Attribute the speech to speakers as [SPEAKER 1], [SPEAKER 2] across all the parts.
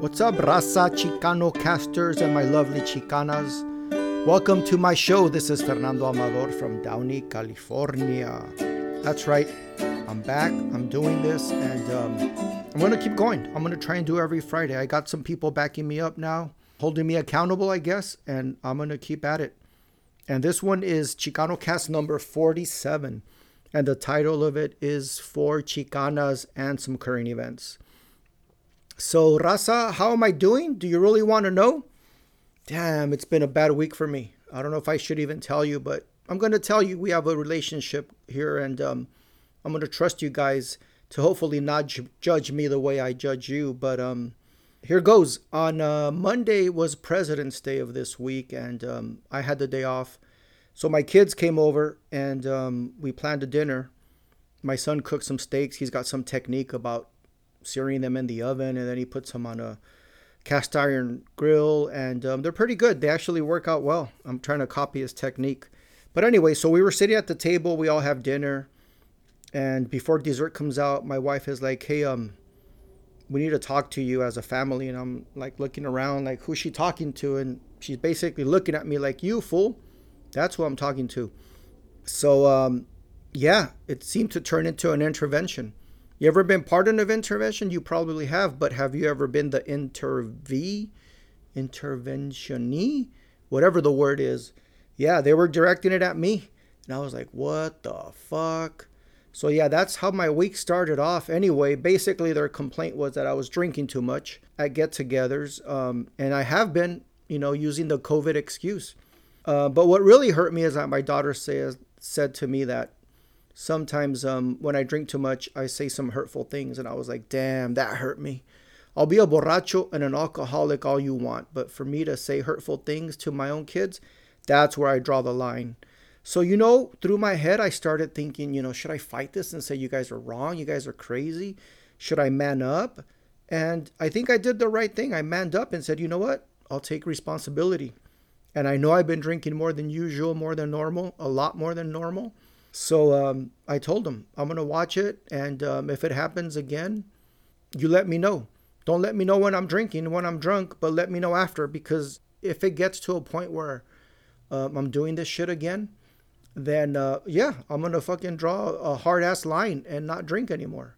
[SPEAKER 1] What's up, Raza Chicano casters and my lovely Chicanas? Welcome to my show. This is Fernando Amador from Downey, California. That's right, I'm back. I'm doing this and um, I'm to keep going. I'm to try and do every Friday. I got some people backing me up now, holding me accountable, I guess, and I'm to keep at it. And this one is Chicano Cast number 47. And the title of it is Four Chicanas and Some Current Events. So, Rasa, how am I doing? Do you really want to know? Damn, it's been a bad week for me. I don't know if I should even tell you, but I'm going to tell you we have a relationship here, and um, I'm going to trust you guys to hopefully not ju- judge me the way I judge you. But um, here goes. On uh, Monday was President's Day of this week, and um, I had the day off. So my kids came over and um, we planned a dinner. My son cooked some steaks. He's got some technique about searing them in the oven, and then he puts them on a cast iron grill, and um, they're pretty good. They actually work out well. I'm trying to copy his technique. But anyway, so we were sitting at the table. We all have dinner, and before dessert comes out, my wife is like, "Hey, um, we need to talk to you as a family." And I'm like looking around, like, who's she talking to? And she's basically looking at me like, "You fool." That's who I'm talking to. So, um, yeah, it seemed to turn into an intervention. You ever been part of intervention? You probably have, but have you ever been the intervee, interventionee, whatever the word is? Yeah, they were directing it at me, and I was like, "What the fuck?" So yeah, that's how my week started off. Anyway, basically their complaint was that I was drinking too much at get-togethers, um, and I have been, you know, using the COVID excuse. Uh, but what really hurt me is that my daughter says said to me that sometimes um, when I drink too much, I say some hurtful things, and I was like, "Damn, that hurt me." I'll be a borracho and an alcoholic all you want, but for me to say hurtful things to my own kids, that's where I draw the line. So, you know, through my head, I started thinking, you know, should I fight this and say, you guys are wrong? You guys are crazy? Should I man up? And I think I did the right thing. I manned up and said, you know what? I'll take responsibility. And I know I've been drinking more than usual, more than normal, a lot more than normal. So um, I told him, I'm going to watch it. And um, if it happens again, you let me know. Don't let me know when I'm drinking, when I'm drunk, but let me know after. Because if it gets to a point where um, I'm doing this shit again, then uh, yeah, I'm going to fucking draw a hard ass line and not drink anymore.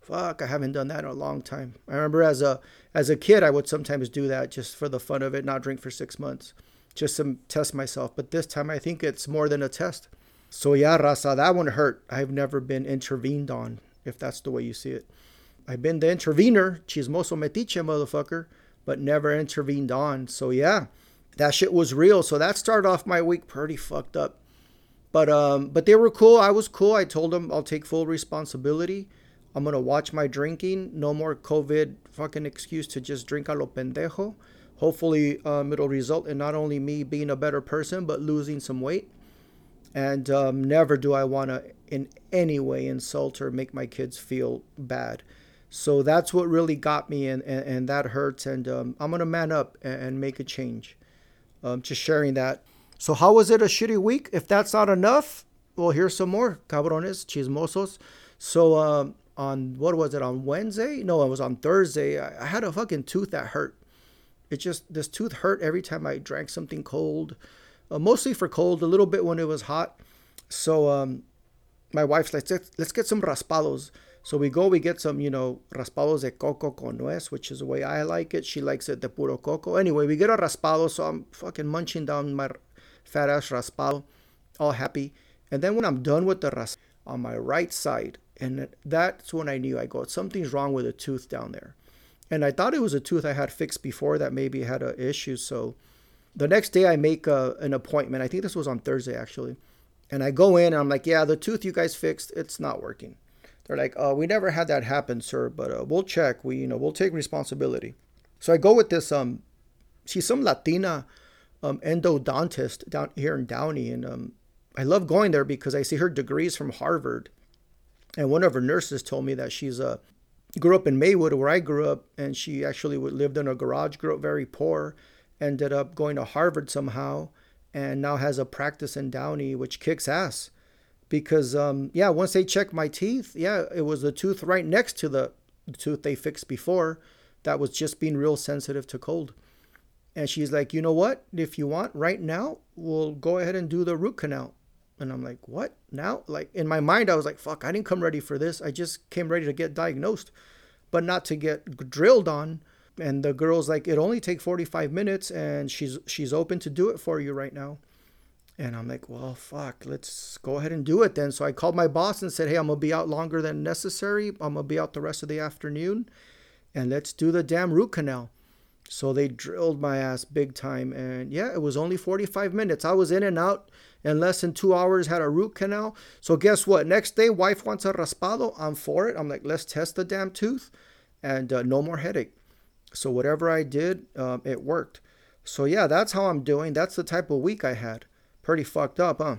[SPEAKER 1] Fuck, I haven't done that in a long time. I remember as a as a kid, I would sometimes do that just for the fun of it, not drink for six months just to test myself. But this time I think it's more than a test. So yeah, Raza, that one hurt. I've never been intervened on, if that's the way you see it. I've been the intervener, chismoso metiche motherfucker, but never intervened on. So yeah, that shit was real. So that started off my week pretty fucked up. But um, but they were cool. I was cool. I told them I'll take full responsibility. I'm gonna watch my drinking. No more COVID fucking excuse to just drink a lo pendejo. Hopefully, um, it'll result in not only me being a better person, but losing some weight. And um, never do I want to in any way insult or make my kids feel bad. So that's what really got me, and, and, and that hurts. And um, I'm going to man up and, and, make a change. Um, just sharing that. So, how was it a shitty week? If that's not enough, well, here's some more cabrones, chismosos. So, um, on what was it, on Wednesday? No, it was on Thursday. I, I had a fucking tooth that hurt it just this tooth hurt every time I drank something cold, uh, mostly for cold, a little bit when it was hot. So um, my wife's like, let's, get some raspados. So we go, we get some, you know, raspados de coco con nuez, which is the way I like it. She likes it de puro coco. Anyway, we get a raspado, so I'm fucking munching down my fat ass raspado, all happy. And then when I'm done with the ras on my right side, and that's when I knew I go, something's wrong with the tooth down there and I thought it was a tooth I had fixed before that maybe had an issue. So the next day I make a, an appointment. I think this was on Thursday actually, and I go in and I'm like, yeah, the tooth you guys fixed, it's not working. They're like, oh, we never had that happen, sir, but uh, we'll check. We you know we'll take responsibility. So I go with this um, she's some Latina um endodontist down here in Downey, and um, I love going there because I see her degrees from Harvard. And one of her nurses told me that she's a grew up in Maywood, where I grew up, and she actually lived in a garage, grew up very poor, ended up going to Harvard somehow, and now has a practice in Downey, which kicks ass. Because, um, yeah, once they checked my teeth, yeah, it was the tooth right next to the, tooth they fixed before that was just being real sensitive to cold. And she's like, you know what? If you want right now, we'll go ahead and do the root canal. And I'm like, what? Now? Like in my mind, I was like, fuck, I didn't come ready for this. I just came ready to get diagnosed, but not to get drilled on. And the girl's like, it only take 45 minutes and she's she's open to do it for you right now. And I'm like, well, fuck, let's go ahead and do it then. So I called my boss and said, hey, I'm to be out longer than necessary. I'm to be out the rest of the afternoon and let's do the damn root canal. So they drilled my ass big time. And yeah, it was only 45 minutes. I was in and out in less than two hours, had a root canal. So guess what? Next day, wife wants a raspado. I'm for it. I'm like, let's test the damn tooth and uh, no more headache. So whatever I did, um, it worked. So yeah, that's how I'm doing. That's the type of week I had. Pretty fucked up, huh?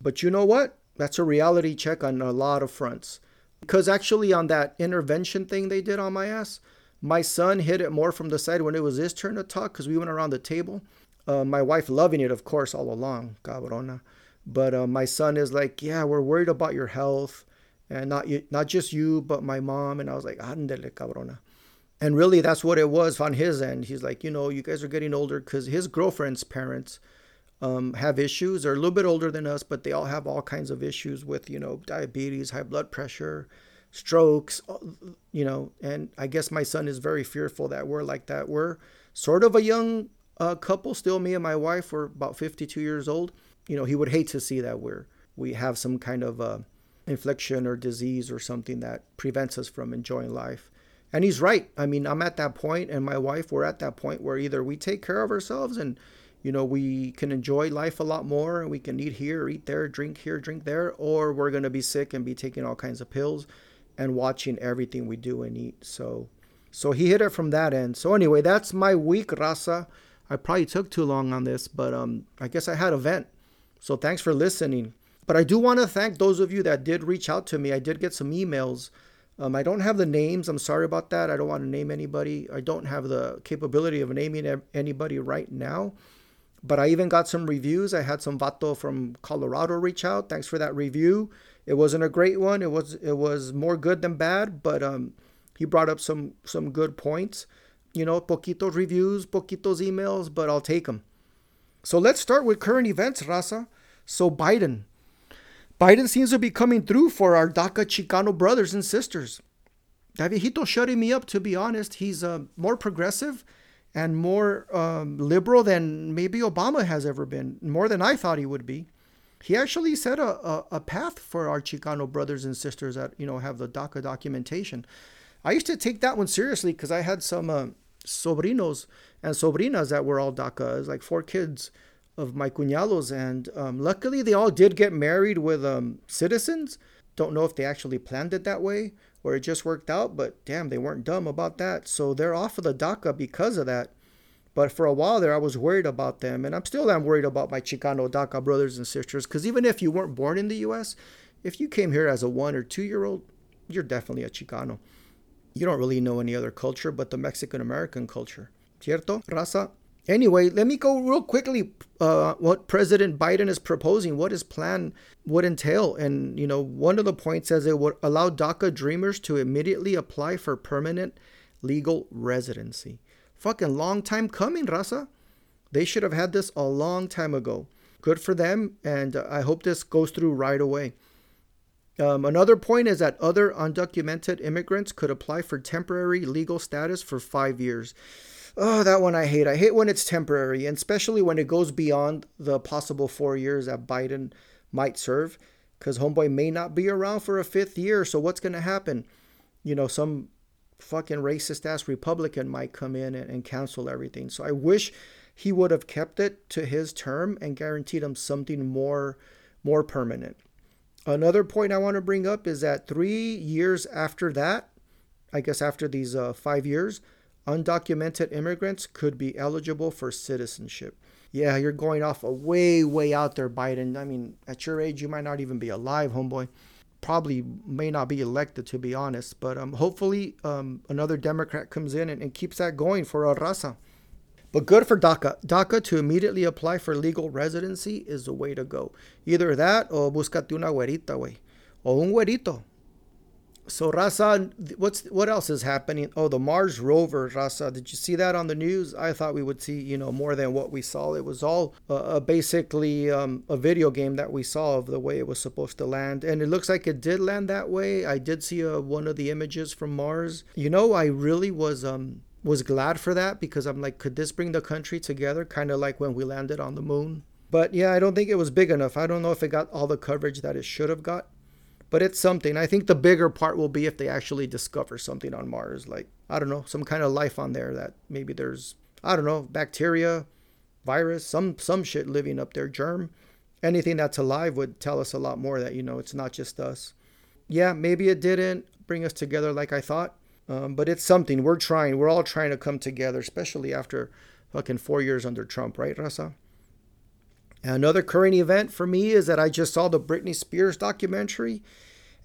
[SPEAKER 1] But you know what? That's a reality check on a lot of fronts. Because actually, on that intervention thing they did on my ass, my son hit it more from the side when it was his turn to talk because we went around the table. Uh, my wife loving it, of course, all along, cabrona. But uh, my son is like, yeah, we're worried about your health, and not you, not just you, but my mom. And I was like, andele, cabrona. And really, that's what it was on his end. He's like, you know, you guys are getting older because his girlfriend's parents um, have issues. They're a little bit older than us, but they all have all kinds of issues with, you know, diabetes, high blood pressure, strokes, you know. And I guess my son is very fearful that we're like that. We're sort of a young uh, couple still. Me and my wife were about 52 years old. You know, he would hate to see that we're we have some kind of uh, infliction or disease or something that prevents us from enjoying life. And he's right. I mean, I'm at that point, and my wife, we're at that point where either we take care of ourselves and you know, we can enjoy life a lot more and we can eat here, eat there, drink here, drink there, or we're going to be sick and be taking all kinds of pills and watching everything we do and eat. So, so he hit it from that end. So anyway, that's my week, Rasa. I probably took too long on this, but um, I guess I had a vent. So thanks for listening. But I do want to thank those of you that did reach out to me. I did get some emails. Um, I don't have the names. I'm sorry about that. I don't want to name anybody. I don't have the capability of naming anybody right now. But I even got some reviews. I had some vato from Colorado reach out. Thanks for that review. It wasn't a great one. It was it was more good than bad, but um, he brought up some some good points. You know, poquitos reviews, poquitos emails, but I'll take them. So let's start with current events, Rasa. So Biden. Biden seems to be coming through for our DACA Chicano brothers and sisters. That viejito shutting me up, to be honest. He's uh, more progressive and more um, liberal than maybe Obama has ever been, more than I thought he would be. He actually set a, a, a, path for our Chicano brothers and sisters that you know have the DACA documentation. I used to take that one seriously because I had some uh, sobrinos and sobrinas that were all DACA. It was like four kids of my cuñados, and um, luckily they all did get married with um, citizens. Don't know if they actually planned it that way or it just worked out, but damn, they weren't dumb about that. So they're off of the DACA because of that. But for a while there, I was worried about them, and I'm still am worried about my Chicano DACA brothers and sisters. Because even if you weren't born in the U.S., if you came here as a one or two year old, you're definitely a Chicano. You don't really know any other culture but the Mexican American culture. ¿Cierto, raza? Anyway, let me go real quickly. Uh, what President Biden is proposing, what his plan would entail, and you know, one of the points says it would allow DACA dreamers to immediately apply for permanent legal residency. Fucking long time coming, Raza. They should have had this a long time ago. Good for them, and I hope this goes through right away. Um, another point is that other undocumented immigrants could apply for temporary legal status for five years. Oh, that one I hate. I hate when it's temporary, and especially when it goes beyond the possible four years that Biden might serve, because Homeboy may not be around for a fifth year. So what's going to happen? You know, some fucking racist ass Republican might come in and, and cancel everything. So I wish he would have kept it to his term and guaranteed him something more, more permanent. Another point I want to bring up is that three years after that, I guess after these uh, five years, undocumented immigrants could be eligible for citizenship. Yeah, you're going off a way, way out there, Biden. I mean, at your age, you might not even be alive, homeboy. Probably may not be elected, to be honest. But um, hopefully, um, another Democrat comes in and, and keeps that going for our raza. But good for DACA. DACA to immediately apply for legal residency is the way to go. Either that or buscate una güerita, güey. O un güerito. So Rasa, what's what else is happening? Oh, the Mars rover, Rasa. Did you see that on the news? I thought we would see, you know, more than what we saw. It was all uh, uh, basically um, a video game that we saw of the way it was supposed to land, and it looks like it did land that way. I did see uh, one of the images from Mars. You know, I really was um was glad for that because I'm like, could this bring the country together? Kind of like when we landed on the moon. But yeah, I don't think it was big enough. I don't know if it got all the coverage that it should have got but it's something. I think the bigger part will be if they actually discover something on Mars, like I don't know, some kind of life on there that maybe there's I don't know, bacteria, virus, some some shit living up there, germ. Anything that's alive would tell us a lot more that you know it's not just us. Yeah, maybe it didn't bring us together like I thought, um, but it's something. We're trying. We're all trying to come together, especially after fucking four years under Trump, right, Rasa? Another current event for me is that I just saw the Britney Spears documentary.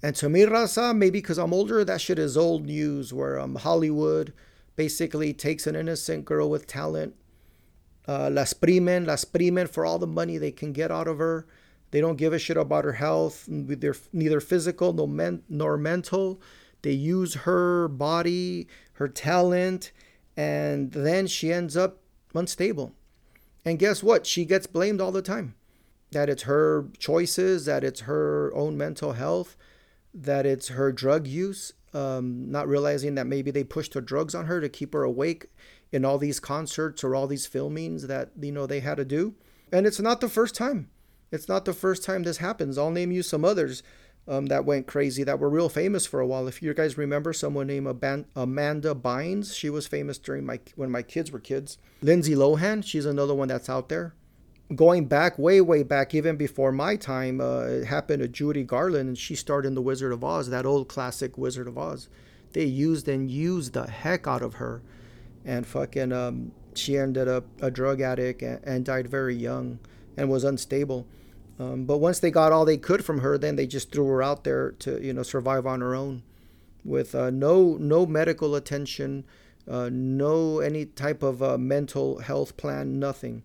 [SPEAKER 1] And to me, Raza, maybe because I'm older, that shit is old news where um, Hollywood basically takes an innocent girl with talent, uh, las primen, las primen for all the money they can get out of her. They don't give a shit about her health, neither, neither physical nor, men, nor mental. They use her body, her talent, and then she ends up unstable. And guess what? She gets blamed all the time. That it's her choices, that it's her own mental health, that it's her drug use, um, not realizing that maybe they pushed her drugs on her to keep her awake in all these concerts or all these filmings that you know they had to do. And it's not the first time. It's not the first time this happens. I'll name you some others um, that went crazy that were real famous for a while. If you guys remember someone named Amanda Bynes, she was famous during my when my kids were kids. Lindsay Lohan, she's another one that's out there. Going back way, way back, even before my time, uh, it happened to Judy Garland, and she starred in The Wizard of Oz, that old classic Wizard of Oz. They used and used the heck out of her, and fucking, um, she ended up a drug addict and, and died very young and was unstable um, but once they got all they could from her, then they just threw her out there to you know survive on her own, with uh, no no medical attention, uh, no any type of uh, mental health plan, nothing.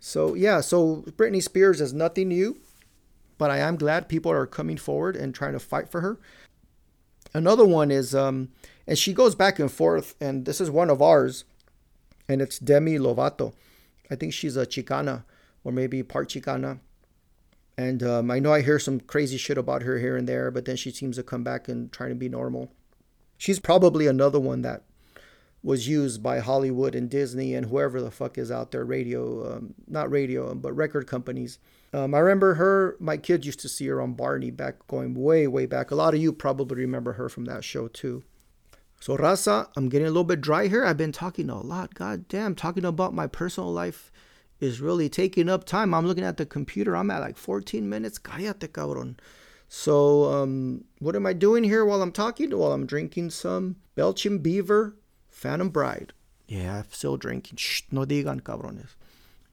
[SPEAKER 1] So yeah, so Britney Spears is nothing new, but I am glad people are coming forward and trying to fight for her. Another one is, um, and she goes back and forth, and this is one of ours, and it's Demi Lovato. I think she's a Chicana or maybe part Chicana and um, I know I hear some crazy shit about her here and there, but then she seems to come back and try to be normal. She's probably another one that was used by Hollywood and Disney and whoever the fuck is out there, radio, um, not radio, but record companies. Um, I remember her, my kids used to see her on Barney back going way, way back. A lot of you probably remember her from that show too. So, Rasa, I'm getting a little bit dry here. I've been talking a lot, god damn, talking about my personal life is really taking up time. I'm looking at the computer. I'm at like 14 minutes. Cállate, cabrón. So, um, what am I doing here while I'm talking? While I'm drinking some Belching Beaver Phantom Bride. Yeah, I'm still drinking. Shh, no digan, cabrones.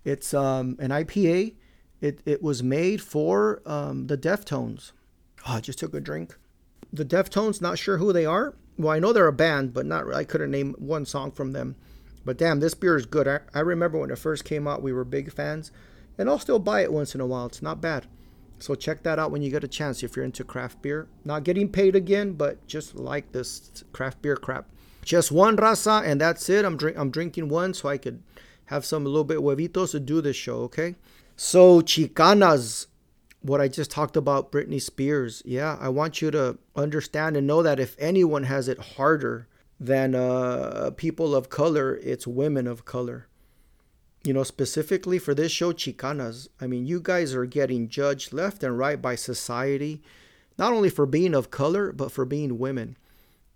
[SPEAKER 1] It's um, an IPA. It, it was made for um, the Deftones. Oh, I just took a drink. The Deftones, not sure who they are. Well, I know they're a band, but not. I couldn't name one song from them. But damn, this beer is good. I, I remember when it first came out, we were big fans. And I'll still buy it once in a while. It's not bad. So check that out when you get a chance if you're into craft beer. Not getting paid again, but just like this craft beer crap. Just one raza, and that's it. I'm drink I'm drinking one so I could have some a little bit huevitos to do this show, okay? So Chicanas, what I just talked about Britney Spears. Yeah, I want you to understand and know that if anyone has it harder than uh, people of color, it's women of color. You know, specifically for this show, Chicanas. I mean, you guys are getting judged left and right by society, not only for being of color, but for being women.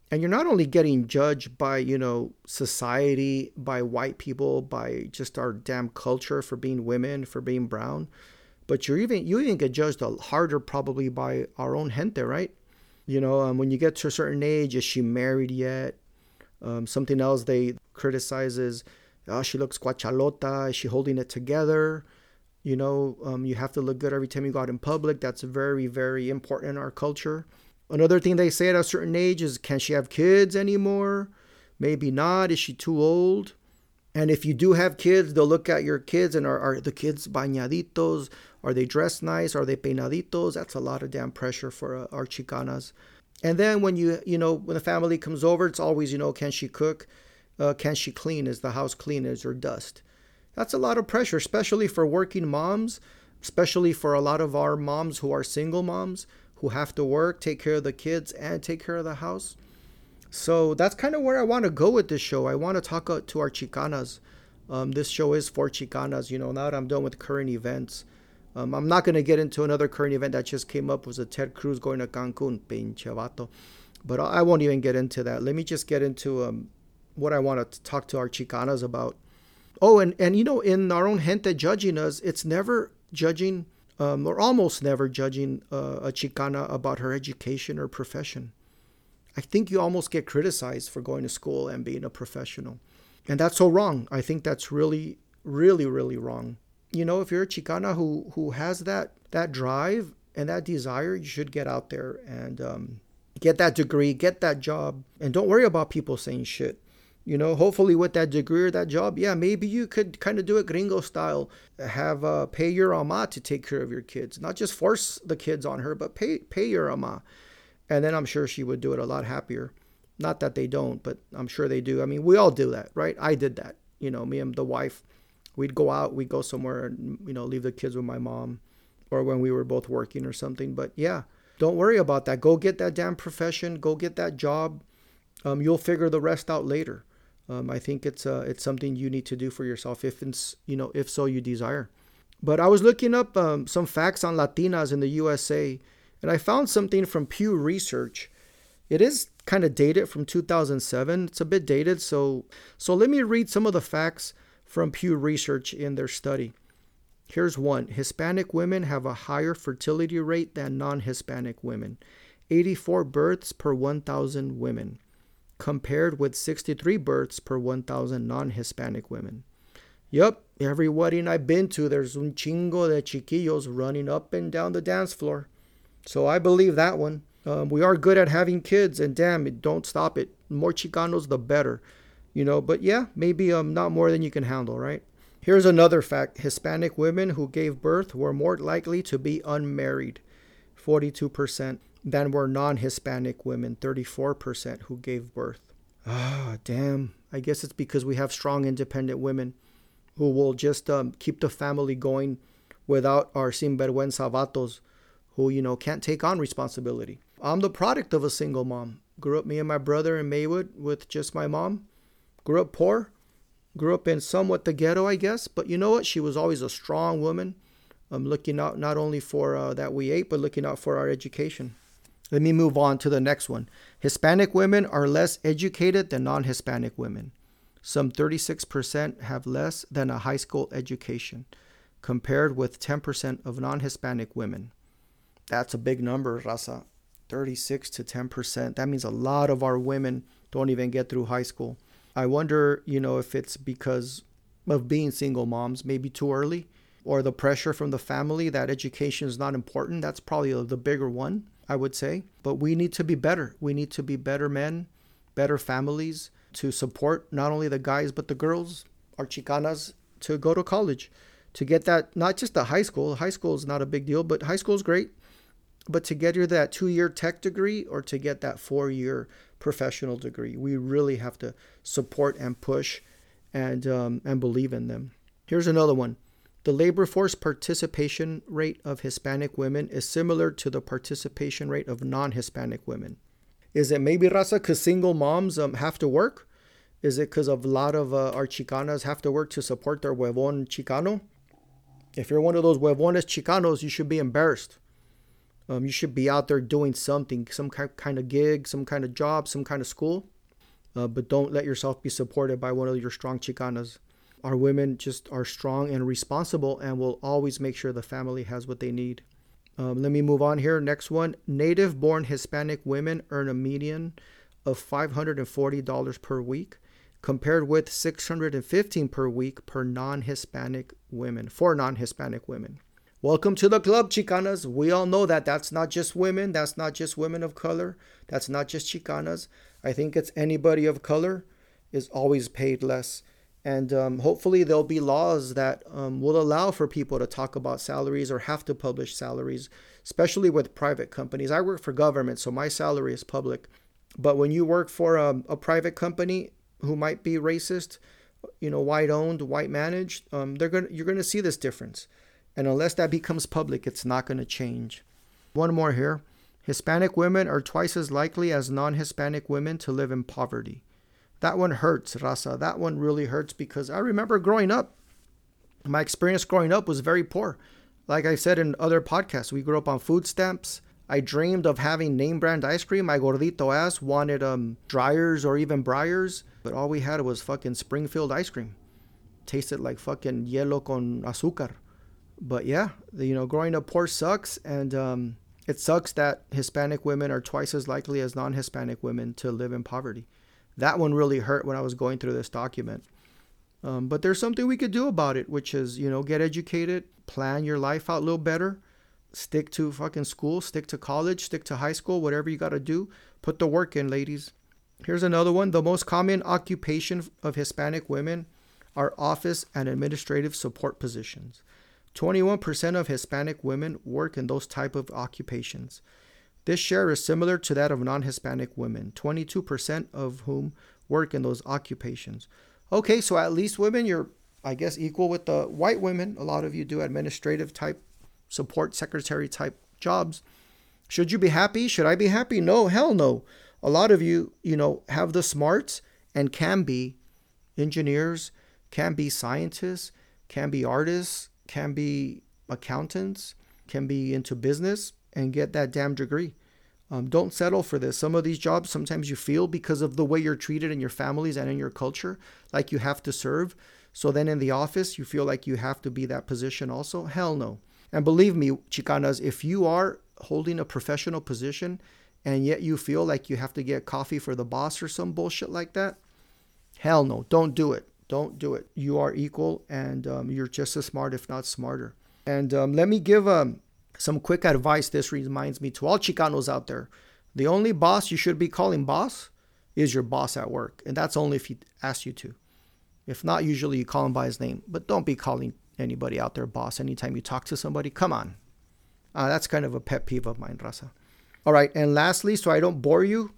[SPEAKER 1] And you're not only getting judged by, you know, society, by white people, by just our damn culture for being women, for being brown, but you're even you even get judged harder probably by our own gente, right? You know, um, when you get to a certain age, is she married yet? Um, something else they criticize is, oh, she looks guachalota. Is she holding it together? You know, um, you have to look good every time you go out in public. That's very, very important in our culture. Another thing they say at a certain age is, can she have kids anymore? Maybe not. Is she too old? And if you do have kids, they'll look at your kids and are, are the kids bañaditos? Are they dressed nice? Are they peinaditos? That's a lot of damn pressure for uh, our chicanas. And then when you, you know, when the family comes over, it's always, you know, can she cook? Uh, can she clean? Is the house clean? Is there dust? That's a lot of pressure, especially for working moms, especially for a lot of our moms who are single moms who have to work, take care of the kids, and take care of the house. So that's kind of where I want to go with this show. I want to talk to our Chicanas. Um, this show is for Chicanas. You know, now that I'm done with current events, um, I'm not going to get into another current event that just came up was a Ted Cruz going to Cancun, pinche vato. But I won't even get into that. Let me just get into um, what I want to talk to our Chicanas about. Oh, and, and you know, in our own gente judging us, it's never judging um, or almost never judging uh, a Chicana about her education or profession. I think you almost get criticized for going to school and being a professional. And that's so wrong. I think that's really, really, really wrong. You know, if you're a Chicana who, who has that, that drive and that desire, you should get out there and um, get that degree, get that job, and don't worry about people saying shit. You know, hopefully with that degree or that job, yeah, maybe you could kind of do it gringo style. Have uh, pay your ama to take care of your kids, not just force the kids on her, but pay pay your ama, and then I'm sure she would do it a lot happier. Not that they don't, but I'm sure they do. I mean, we all do that, right? I did that. You know, me and the wife, we'd go out, we'd go somewhere, and you know, leave the kids with my mom, or when we were both working or something. But yeah, don't worry about that. Go get that damn profession. Go get that job. Um, you'll figure the rest out later. Um, I think it's uh, it's something you need to do for yourself if it's you know if so you desire. But I was looking up um, some facts on Latinas in the USA, and I found something from Pew Research. It is kind of dated from 2007. It's a bit dated, so so let me read some of the facts from Pew Research in their study. Here's one: Hispanic women have a higher fertility rate than non-Hispanic women, 84 births per 1,000 women compared with 63 births per 1,000 non Hispanic women. Yup, every wedding I've been to, there's un chingo de chiquillos running up and down the dance floor. So I believe that one. Um, we are good at having kids, and damn it, don't stop it. more Chicanos, the better. You know, but yeah, maybe um, not more than you can handle, right? Here's another fact Hispanic women who gave birth were more likely to be unmarried, 42% than were non Hispanic women, 34% who gave birth. Ah, oh, damn. I guess it's because we have strong, independent women who will just um, keep the family going without our sinvergüenza vatos who, you know, can't take on responsibility. I'm the product of a single mom. Grew up me and my brother in Maywood with just my mom. Grew up poor. Grew up in somewhat the ghetto, I guess. But you know what? She was always a strong woman. Um, looking out not only for uh, that we ate, but looking out for our education. Let me move on to the next one. Hispanic women are less educated than non Hispanic women. Some 36% have less than a high school education, compared with 10% of non Hispanic women. That's a big number, Raza. 36 to 10%. That means a lot of our women don't even get through high school. I wonder, you know, if it's because of being single moms, maybe too early, or the pressure from the family that education is not important. That's probably the bigger one. I would say. But we need to be better. We need to be better men, better families to support not only the guys, but the girls, our Chicanas, to go to college, to get that, not just the high school. High school is not a big deal, but high school is great. But to get you that two year tech degree or to get that four year professional degree, we really have to support and push and, um, and believe in them. Here's another one the labor force participation rate of Hispanic women is similar to the participation rate of non Hispanic women. Is it maybe raza because single moms um, have to work? Is it because a lot of uh, our Chicanas have to work to support their huevon Chicano? If you're one of those huevones Chicanos, you should be embarrassed. Um, you should be out there doing something, some kind of gig, some kind of job, some kind of school. Uh, but don't let yourself be supported by one of your strong Chicanas our women just are strong and responsible and will always make sure the family has what they need. Um, let me move on here. Next one native born Hispanic women earn a median of $540 per week, compared with 615 per week per non Hispanic women, for non Hispanic women. Welcome to the club, Chicanas. We all know that that's not just women, that's not just women of color, that's not just Chicanas. I think it's anybody of color is always paid less And um, hopefully, there'll be laws that um, will allow for people to talk about salaries or have to publish salaries, especially with private companies. I work for government, so my salary is public. But when you work for a, a private company who might be racist, you know, white owned, white managed, um, they're gonna you're gonna see this difference. And unless that becomes public, it's not gonna change. One more here. Hispanic women are twice as likely as non Hispanic women to live in poverty. That one hurts, Rasa. That one really hurts because I remember growing up, my experience growing up was very poor. Like I said in other podcasts, we grew up on food stamps. I dreamed of having name brand ice cream. My gordito ass wanted um, Dreyer's or even Breyers, but all we had was fucking Springfield ice cream. Tasted like fucking hielo con azúcar. But yeah, the, you know, growing up poor sucks, and um, it sucks that Hispanic women are twice as likely as non Hispanic women to live in poverty. That one really hurt when I was going through this document. Um, but there's something we could do about it, which is, you know, get educated, plan your life out a little better, stick to fucking school, stick to college, stick to high school, whatever you got to do. Put the work in, ladies. Here's another one. The most common occupation of Hispanic women are office and administrative support positions. 21% of Hispanic women work in those type of occupations. This share is similar to that of non-Hispanic women, 22% of whom work in those occupations. Okay, so at least women you're I guess equal with the white women. A lot of you do administrative type support secretary type jobs. Should you be happy? Should I be happy? No, hell no. A lot of you, you know, have the smarts and can be engineers, can be scientists, can be artists, can be accountants, can be into business and get that damn degree. Um, don't settle for this. Some of these jobs, sometimes you feel because of the way you're treated in your families and in your culture, like you have to serve. So then in the office, you feel like you have to be that position also. Hell no. And believe me, Chicanas, if you are holding a professional position and yet you feel like you have to get coffee for the boss or some bullshit like that, hell no. Don't do it. Don't do it. You are equal and um, you're just as smart, if not smarter. And um, let me give um, some quick advice. This reminds me to all Chicanos out there. The only boss you should be calling boss is your boss at work. And that's only if he asks you to. If not, usually you call him by his name. But don't be calling anybody out there boss anytime you talk to somebody. Come on. Uh, that's kind of a pet peeve of mine, Rasa. All right. And lastly, so I don't bore you,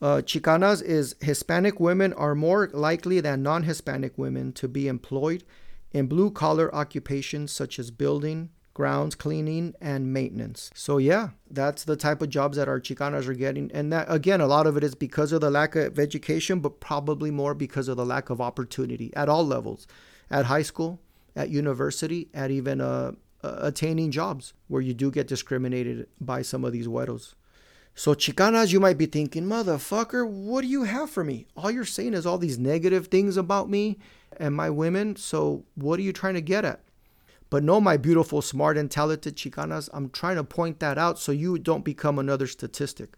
[SPEAKER 1] uh, Chicanas is Hispanic women are more likely than non Hispanic women to be employed in blue collar occupations such as building, grounds cleaning, and maintenance. So, yeah, that's the type of jobs that our Chicanas are getting. And that, again, a lot of it is because of the lack of education, but probably more because of the lack of opportunity at all levels at high school, at university, at even uh, attaining jobs where you do get discriminated by some of these güeros. So, Chicanas, you might be thinking, motherfucker, what do you have for me? All you're saying is all these negative things about me and my women. So, what are you trying to get at? But no, my beautiful, smart, and talented Chicanas, I'm trying to point that out so you don't become another statistic.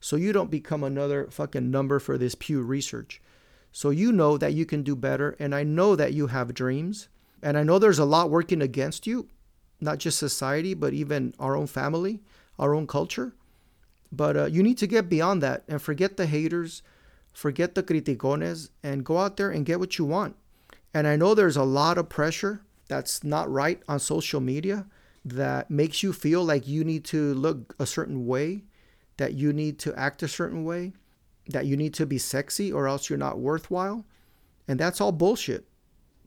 [SPEAKER 1] So you don't become another fucking number for this Pew Research. So you know that you can do better. And I know that you have dreams. And I know there's a lot working against you, not just society, but even our own family, our own culture. But uh, you need to get beyond that and forget the haters, forget the criticones, and go out there and get what you want. And I know there's a lot of pressure that's not right on social media that makes you feel like you need to look a certain way, that you need to act a certain way, that you need to be sexy or else you're not worthwhile. And that's all bullshit.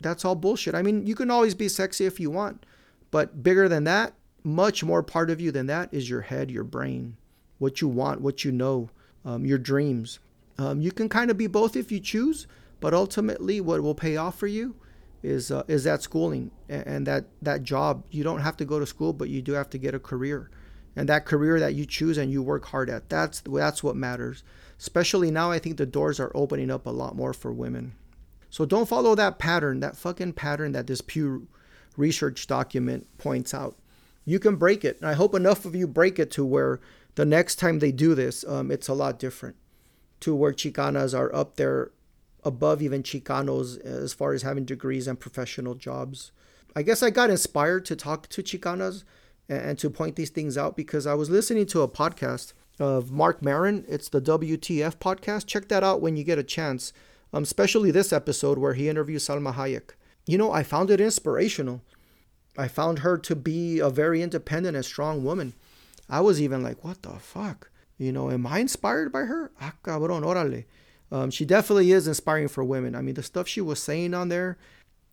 [SPEAKER 1] That's all bullshit. I mean, you can always be sexy if you want, but bigger than that, much more part of you than that is your head, your brain what you want, what you know, um, your dreams. Um, you can kind of be both if you choose, but ultimately, what will pay off for you is uh, is that schooling and, and that that job. You don't have to go to school, but you do have to get a career, and that career that you choose and you work hard at. That's that's what matters. Especially now, I think the doors are opening up a lot more for women. So don't follow that pattern, that fucking pattern that this Pew Research document points out. You can break it. And I hope enough of you break it to where the next time they do this, um, it's a lot different to where Chicanas are up there above even Chicanos as far as having degrees and professional jobs. I guess I got inspired to talk to Chicanas and, to point these things out because I was listening to a podcast of Mark Maron. It's the WTF podcast. Check that out when you get a chance. um, especially this episode where he interviews Salma Hayek. You know, I found it inspirational. I found her to be a very independent and strong woman. I was even like, what the fuck? You know, am I inspired by her? Ah, cabrón, órale. Um, she definitely is inspiring for women. I mean, the stuff she was saying on there,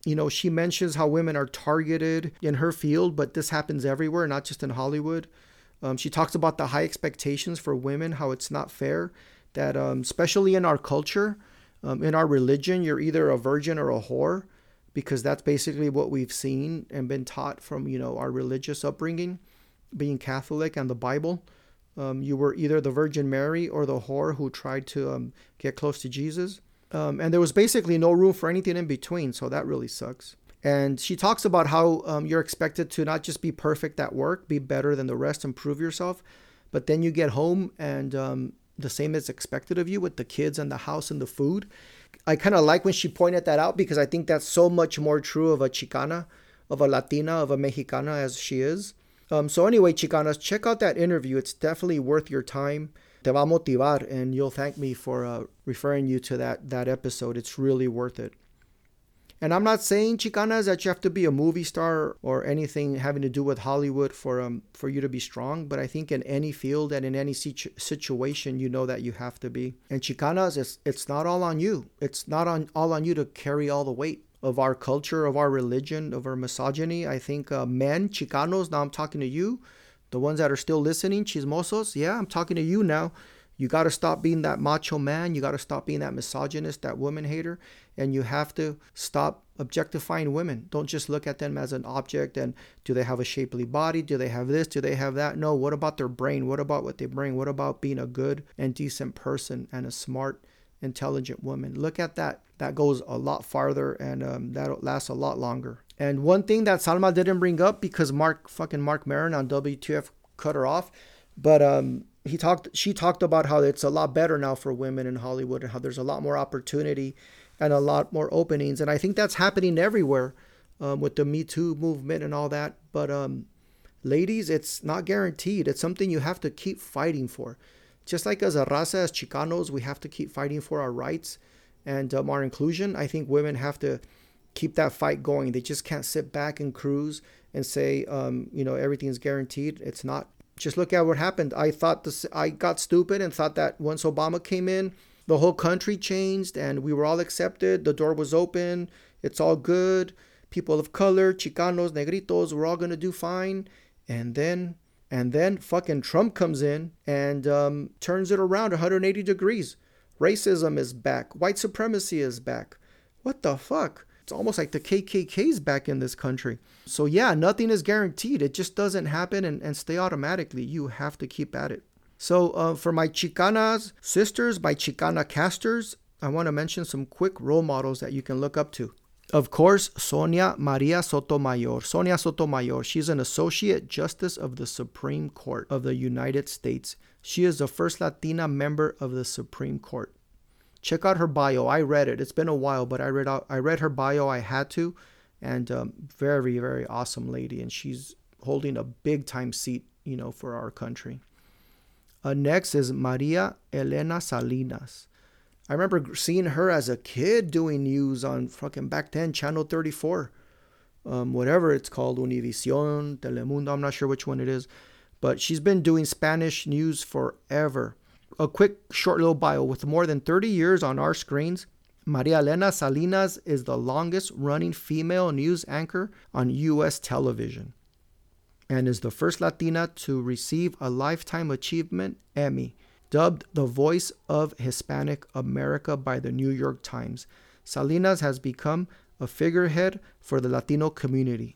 [SPEAKER 1] you know, she mentions how women are targeted in her field, but this happens everywhere, not just in Hollywood. Um, she talks about the high expectations for women, how it's not fair, that um, especially in our culture, um, in our religion, you're either a virgin or a whore, because that's basically what we've seen and been taught from, you know, our religious upbringing, being Catholic and the Bible. Um, you were either the Virgin Mary or the whore who tried to um, get close to Jesus. Um, and there was basically no room for anything in between. So that really sucks. And she talks about how um, you're expected to not just be perfect at work, be better than the rest, improve yourself, but then you get home and um, the same is expected of you with the kids and the house and the food. I kind of like when she pointed that out because I think that's so much more true of a Chicana, of a Latina, of a Mexicana as she is. Um, so anyway, Chicanas, check out that interview. It's definitely worth your time. Te va a motivar, and you'll thank me for uh, referring you to that that episode. It's really worth it. And I'm not saying Chicanas that you have to be a movie star or anything having to do with Hollywood for um for you to be strong, but I think in any field and in any situ- situation you know that you have to be. And Chicanas, it's it's not all on you. It's not on all on you to carry all the weight of our culture, of our religion, of our misogyny. I think uh, men, Chicanos, now I'm talking to you, the ones that are still listening, chismosos, yeah, I'm talking to you now. You got to stop being that macho man. You got to stop being that misogynist, that woman hater. And you have to stop objectifying women. Don't just look at them as an object and do they have a shapely body? Do they have this? Do they have that? No, what about their brain? What about what they bring? What about being a good and decent person and a smart, intelligent woman? Look at that that goes a lot farther and um, that lasts a lot longer. And one thing that Salma didn't bring up because Mark fucking Mark Maron on WTF cut her off, but um, he talked. She talked about how it's a lot better now for women in Hollywood and how there's a lot more opportunity and a lot more openings. And I think that's happening everywhere um, with the Me Too movement and all that. But um, ladies, it's not guaranteed. It's something you have to keep fighting for. Just like as a raza, as Chicanos, we have to keep fighting for our rights and um, our inclusion, I think women have to keep that fight going. They just can't sit back and cruise and say, um, you know, everything's guaranteed. It's not. Just look at what happened. I thought this. I got stupid and thought that once Obama came in, the whole country changed and we were all accepted. The door was open. It's all good. People of color, Chicanos, Negritos, we're all gonna do fine. And then, and then, fucking Trump comes in and um, turns it around 180 degrees. Racism is back. White supremacy is back. What the fuck? It's almost like the KKK's back in this country. So, yeah, nothing is guaranteed. It just doesn't happen and, and stay automatically. You have to keep at it. So, uh, for my Chicanas sisters, my Chicana casters, I want to mention some quick role models that you can look up to. Of course, Sonia Maria Sotomayor. Sonia Sotomayor, she's an Associate Justice of the Supreme Court of the United States. She is the first Latina member of the Supreme Court. Check out her bio. I read it. It's been a while, but I read out, I read her bio. I had to, and um, very very awesome lady, and she's holding a big time seat, you know, for our country. Uh, next is Maria Elena Salinas. I remember seeing her as a kid doing news on fucking back then, Channel 34, um, whatever it's called, Univision, Telemundo. I'm not sure which one it is but she's been doing Spanish news forever. A quick, short little bio with more than 30 years on our screens. Maria Elena Salinas is the longest running female news anchor on U.S. television and is the first Latina to receive a Lifetime Achievement Emmy, dubbed the Voice of Hispanic America by the New York Times. Salinas has become a figurehead for the Latino community.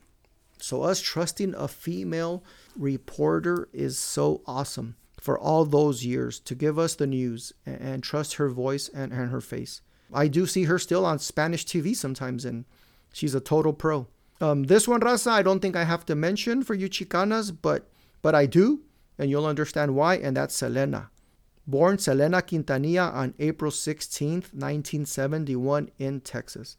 [SPEAKER 1] So, us trusting a female reporter is so awesome for all those years to give us the news and, and trust her voice and, and her face. I do see her still on Spanish TV sometimes, and she's a total pro. Um, this one, Raza, I don't think I have to mention for you Chicanas, but but I do, and you'll understand why, and that's Selena. Born Selena Quintanilla on April 16, 1971 in Texas.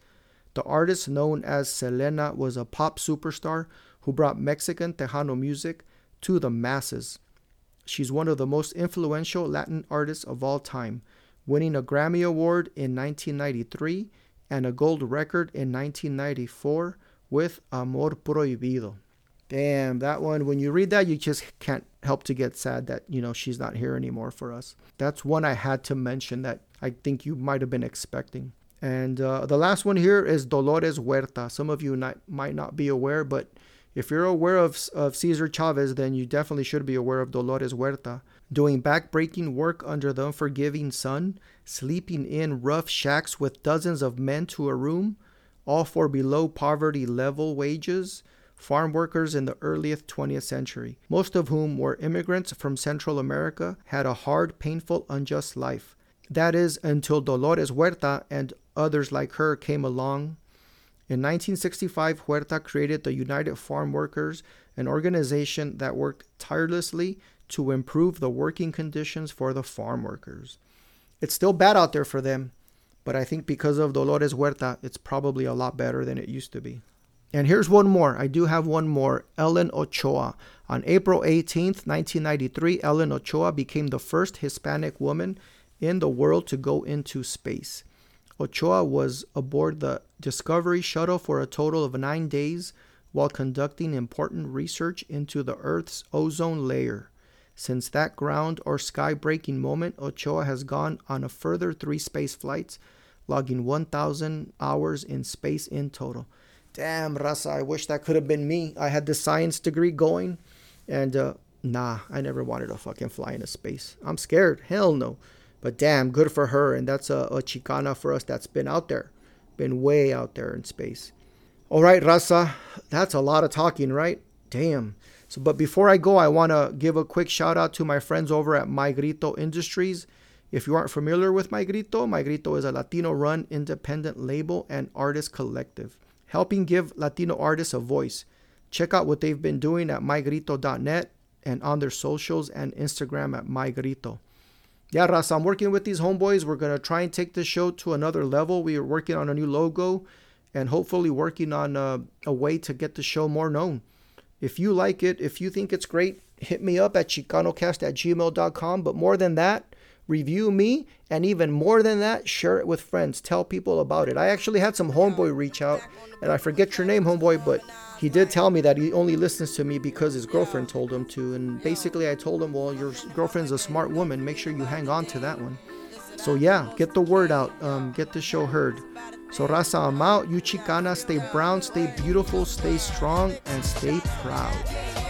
[SPEAKER 1] The artist known as Selena was a pop superstar who brought Mexican Tejano music to the masses. She's one of the most influential Latin artists of all time, winning a Grammy Award in 1993 and a gold record in 1994 with Amor Prohibido. Damn, that one, when you read that, you just can't help to get sad that, you know, she's not here anymore for us. That's one I had to mention that I think you might have been expecting. And uh, the last one here is Dolores Huerta. Some of you not, might not be aware, but if you're aware of, of Cesar Chavez, then you definitely should be aware of Dolores Huerta. Doing backbreaking work under the unforgiving sun, sleeping in rough shacks with dozens of men to a room, all for below poverty level wages, farm workers in the earliest 20th century, most of whom were immigrants from Central America, had a hard, painful, unjust life. That is, until Dolores Huerta and others like her came along. In 1965, Huerta created the United Farm Workers, an organization that worked tirelessly to improve the working conditions for the farm workers. It's still bad out there for them, but I think because of Dolores Huerta, it's probably a lot better than it used to be. And here's one more. I do have one more. Ellen Ochoa. On April 18th, 1993, Ellen Ochoa became the first Hispanic woman in the world to go into space. Ochoa was aboard the Discovery shuttle for a total of nine days while conducting important research into the Earth's ozone layer. Since that ground or sky breaking moment, Ochoa has gone on a further three space flights, logging 1,000 hours in space in total. Damn, Rasa, I wish that could have been me. I had the science degree going, and uh, nah, I never wanted to fucking fly into space. I'm scared. Hell no. But damn, good for her. And that's a, a Chicana for us that's been out there, been way out there in space. All right, Rasa, that's a lot of talking, right? Damn. So, but before I go, I want to give a quick shout out to my friends over at My Grito Industries. If you aren't familiar with My Grito, My Grito is a Latino run independent label and artist collective, helping give Latino artists a voice. Check out what they've been doing at mygrito.net and on their socials and Instagram at mygrito yeah, Ras, I'm working with these homeboys. We're going to try and take the show to another level. We are working on a new logo and hopefully working on a, uh, a way to get the show more known. If you like it, if you think it's great, hit me up at chicanocast at gmail.com. But more than that, review me. And even more than that, share it with friends. Tell people about it. I actually had some homeboy reach out, and I forget your name, homeboy, but he did tell me that he only listens to me because his girlfriend told him to. And basically, I told him, well, your girlfriend's a smart woman. Make sure you hang on to that one. So, yeah, get the word out. Um, get the show heard. So, Raza, I'm out. You Chicana, stay brown, stay beautiful, stay strong, and stay proud.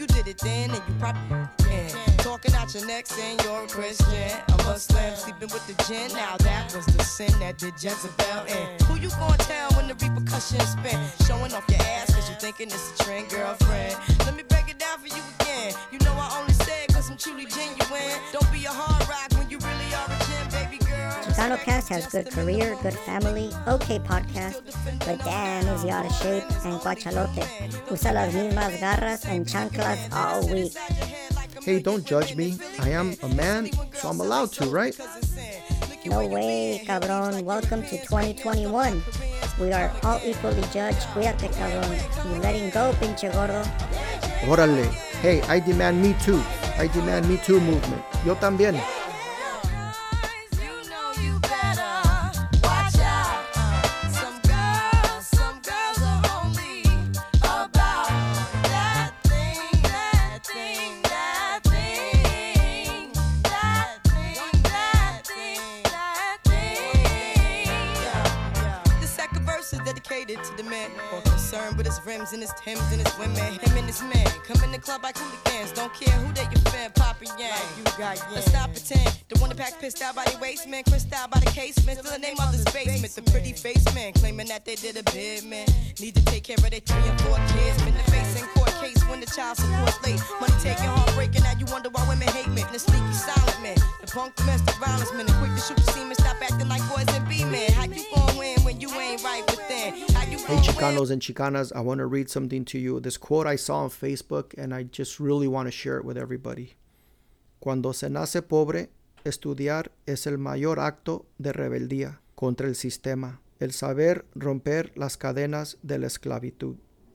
[SPEAKER 1] You did it then, and you probably can. Talking out your neck saying you're a Christian. A Muslim sleeping with the gin. Now that was the sin that did Jezebel in. Who you gonna tell when the repercussions spin? Showing off your ass cause you thinking it's a trend, girlfriend. Let me break it down for you again. You know I only say it cause I'm truly genuine. Don't be a hard rock Cast has good career, good family, okay podcast, but damn is he out of shape and guachalote. Usa las mismas garras and chanclas all week. Hey, don't judge me. I am a man, so I'm allowed to, right? No way, cabron. Welcome to 2021. We are all equally judged. Cuídate, cabrón. You letting go, pinche gordo. Órale. Hey, I demand me too. I demand me too movement. Yo también. And his Timbs and his women. Him and his man come in the club like hooligans. Don't care who they your fan, Papa Yang. You got yeah. Let's stop pretend. The one that pack pissed out by the waist man, crissed out by the casement. Still the name of the basement. The pretty face man claiming that they did a bid man. Need to take care of their three and four kids. Been the face in court case when the child support late. Money taking, heartbreaking. Now you wonder why women hate me. The sneaky silent man, the punk domestic violence man, the quick to shoot the semen. Stop acting like boys and be men. How you gon' win when you ain't right within? How you Hey, Chicanos and Chicanas, I want to read something to you. This quote I saw on Facebook, and I just really want to share it with everybody. Cuando se nace pobre, estudiar es el mayor acto de rebeldía contra el sistema, el saber romper las cadenas de la esclavitud.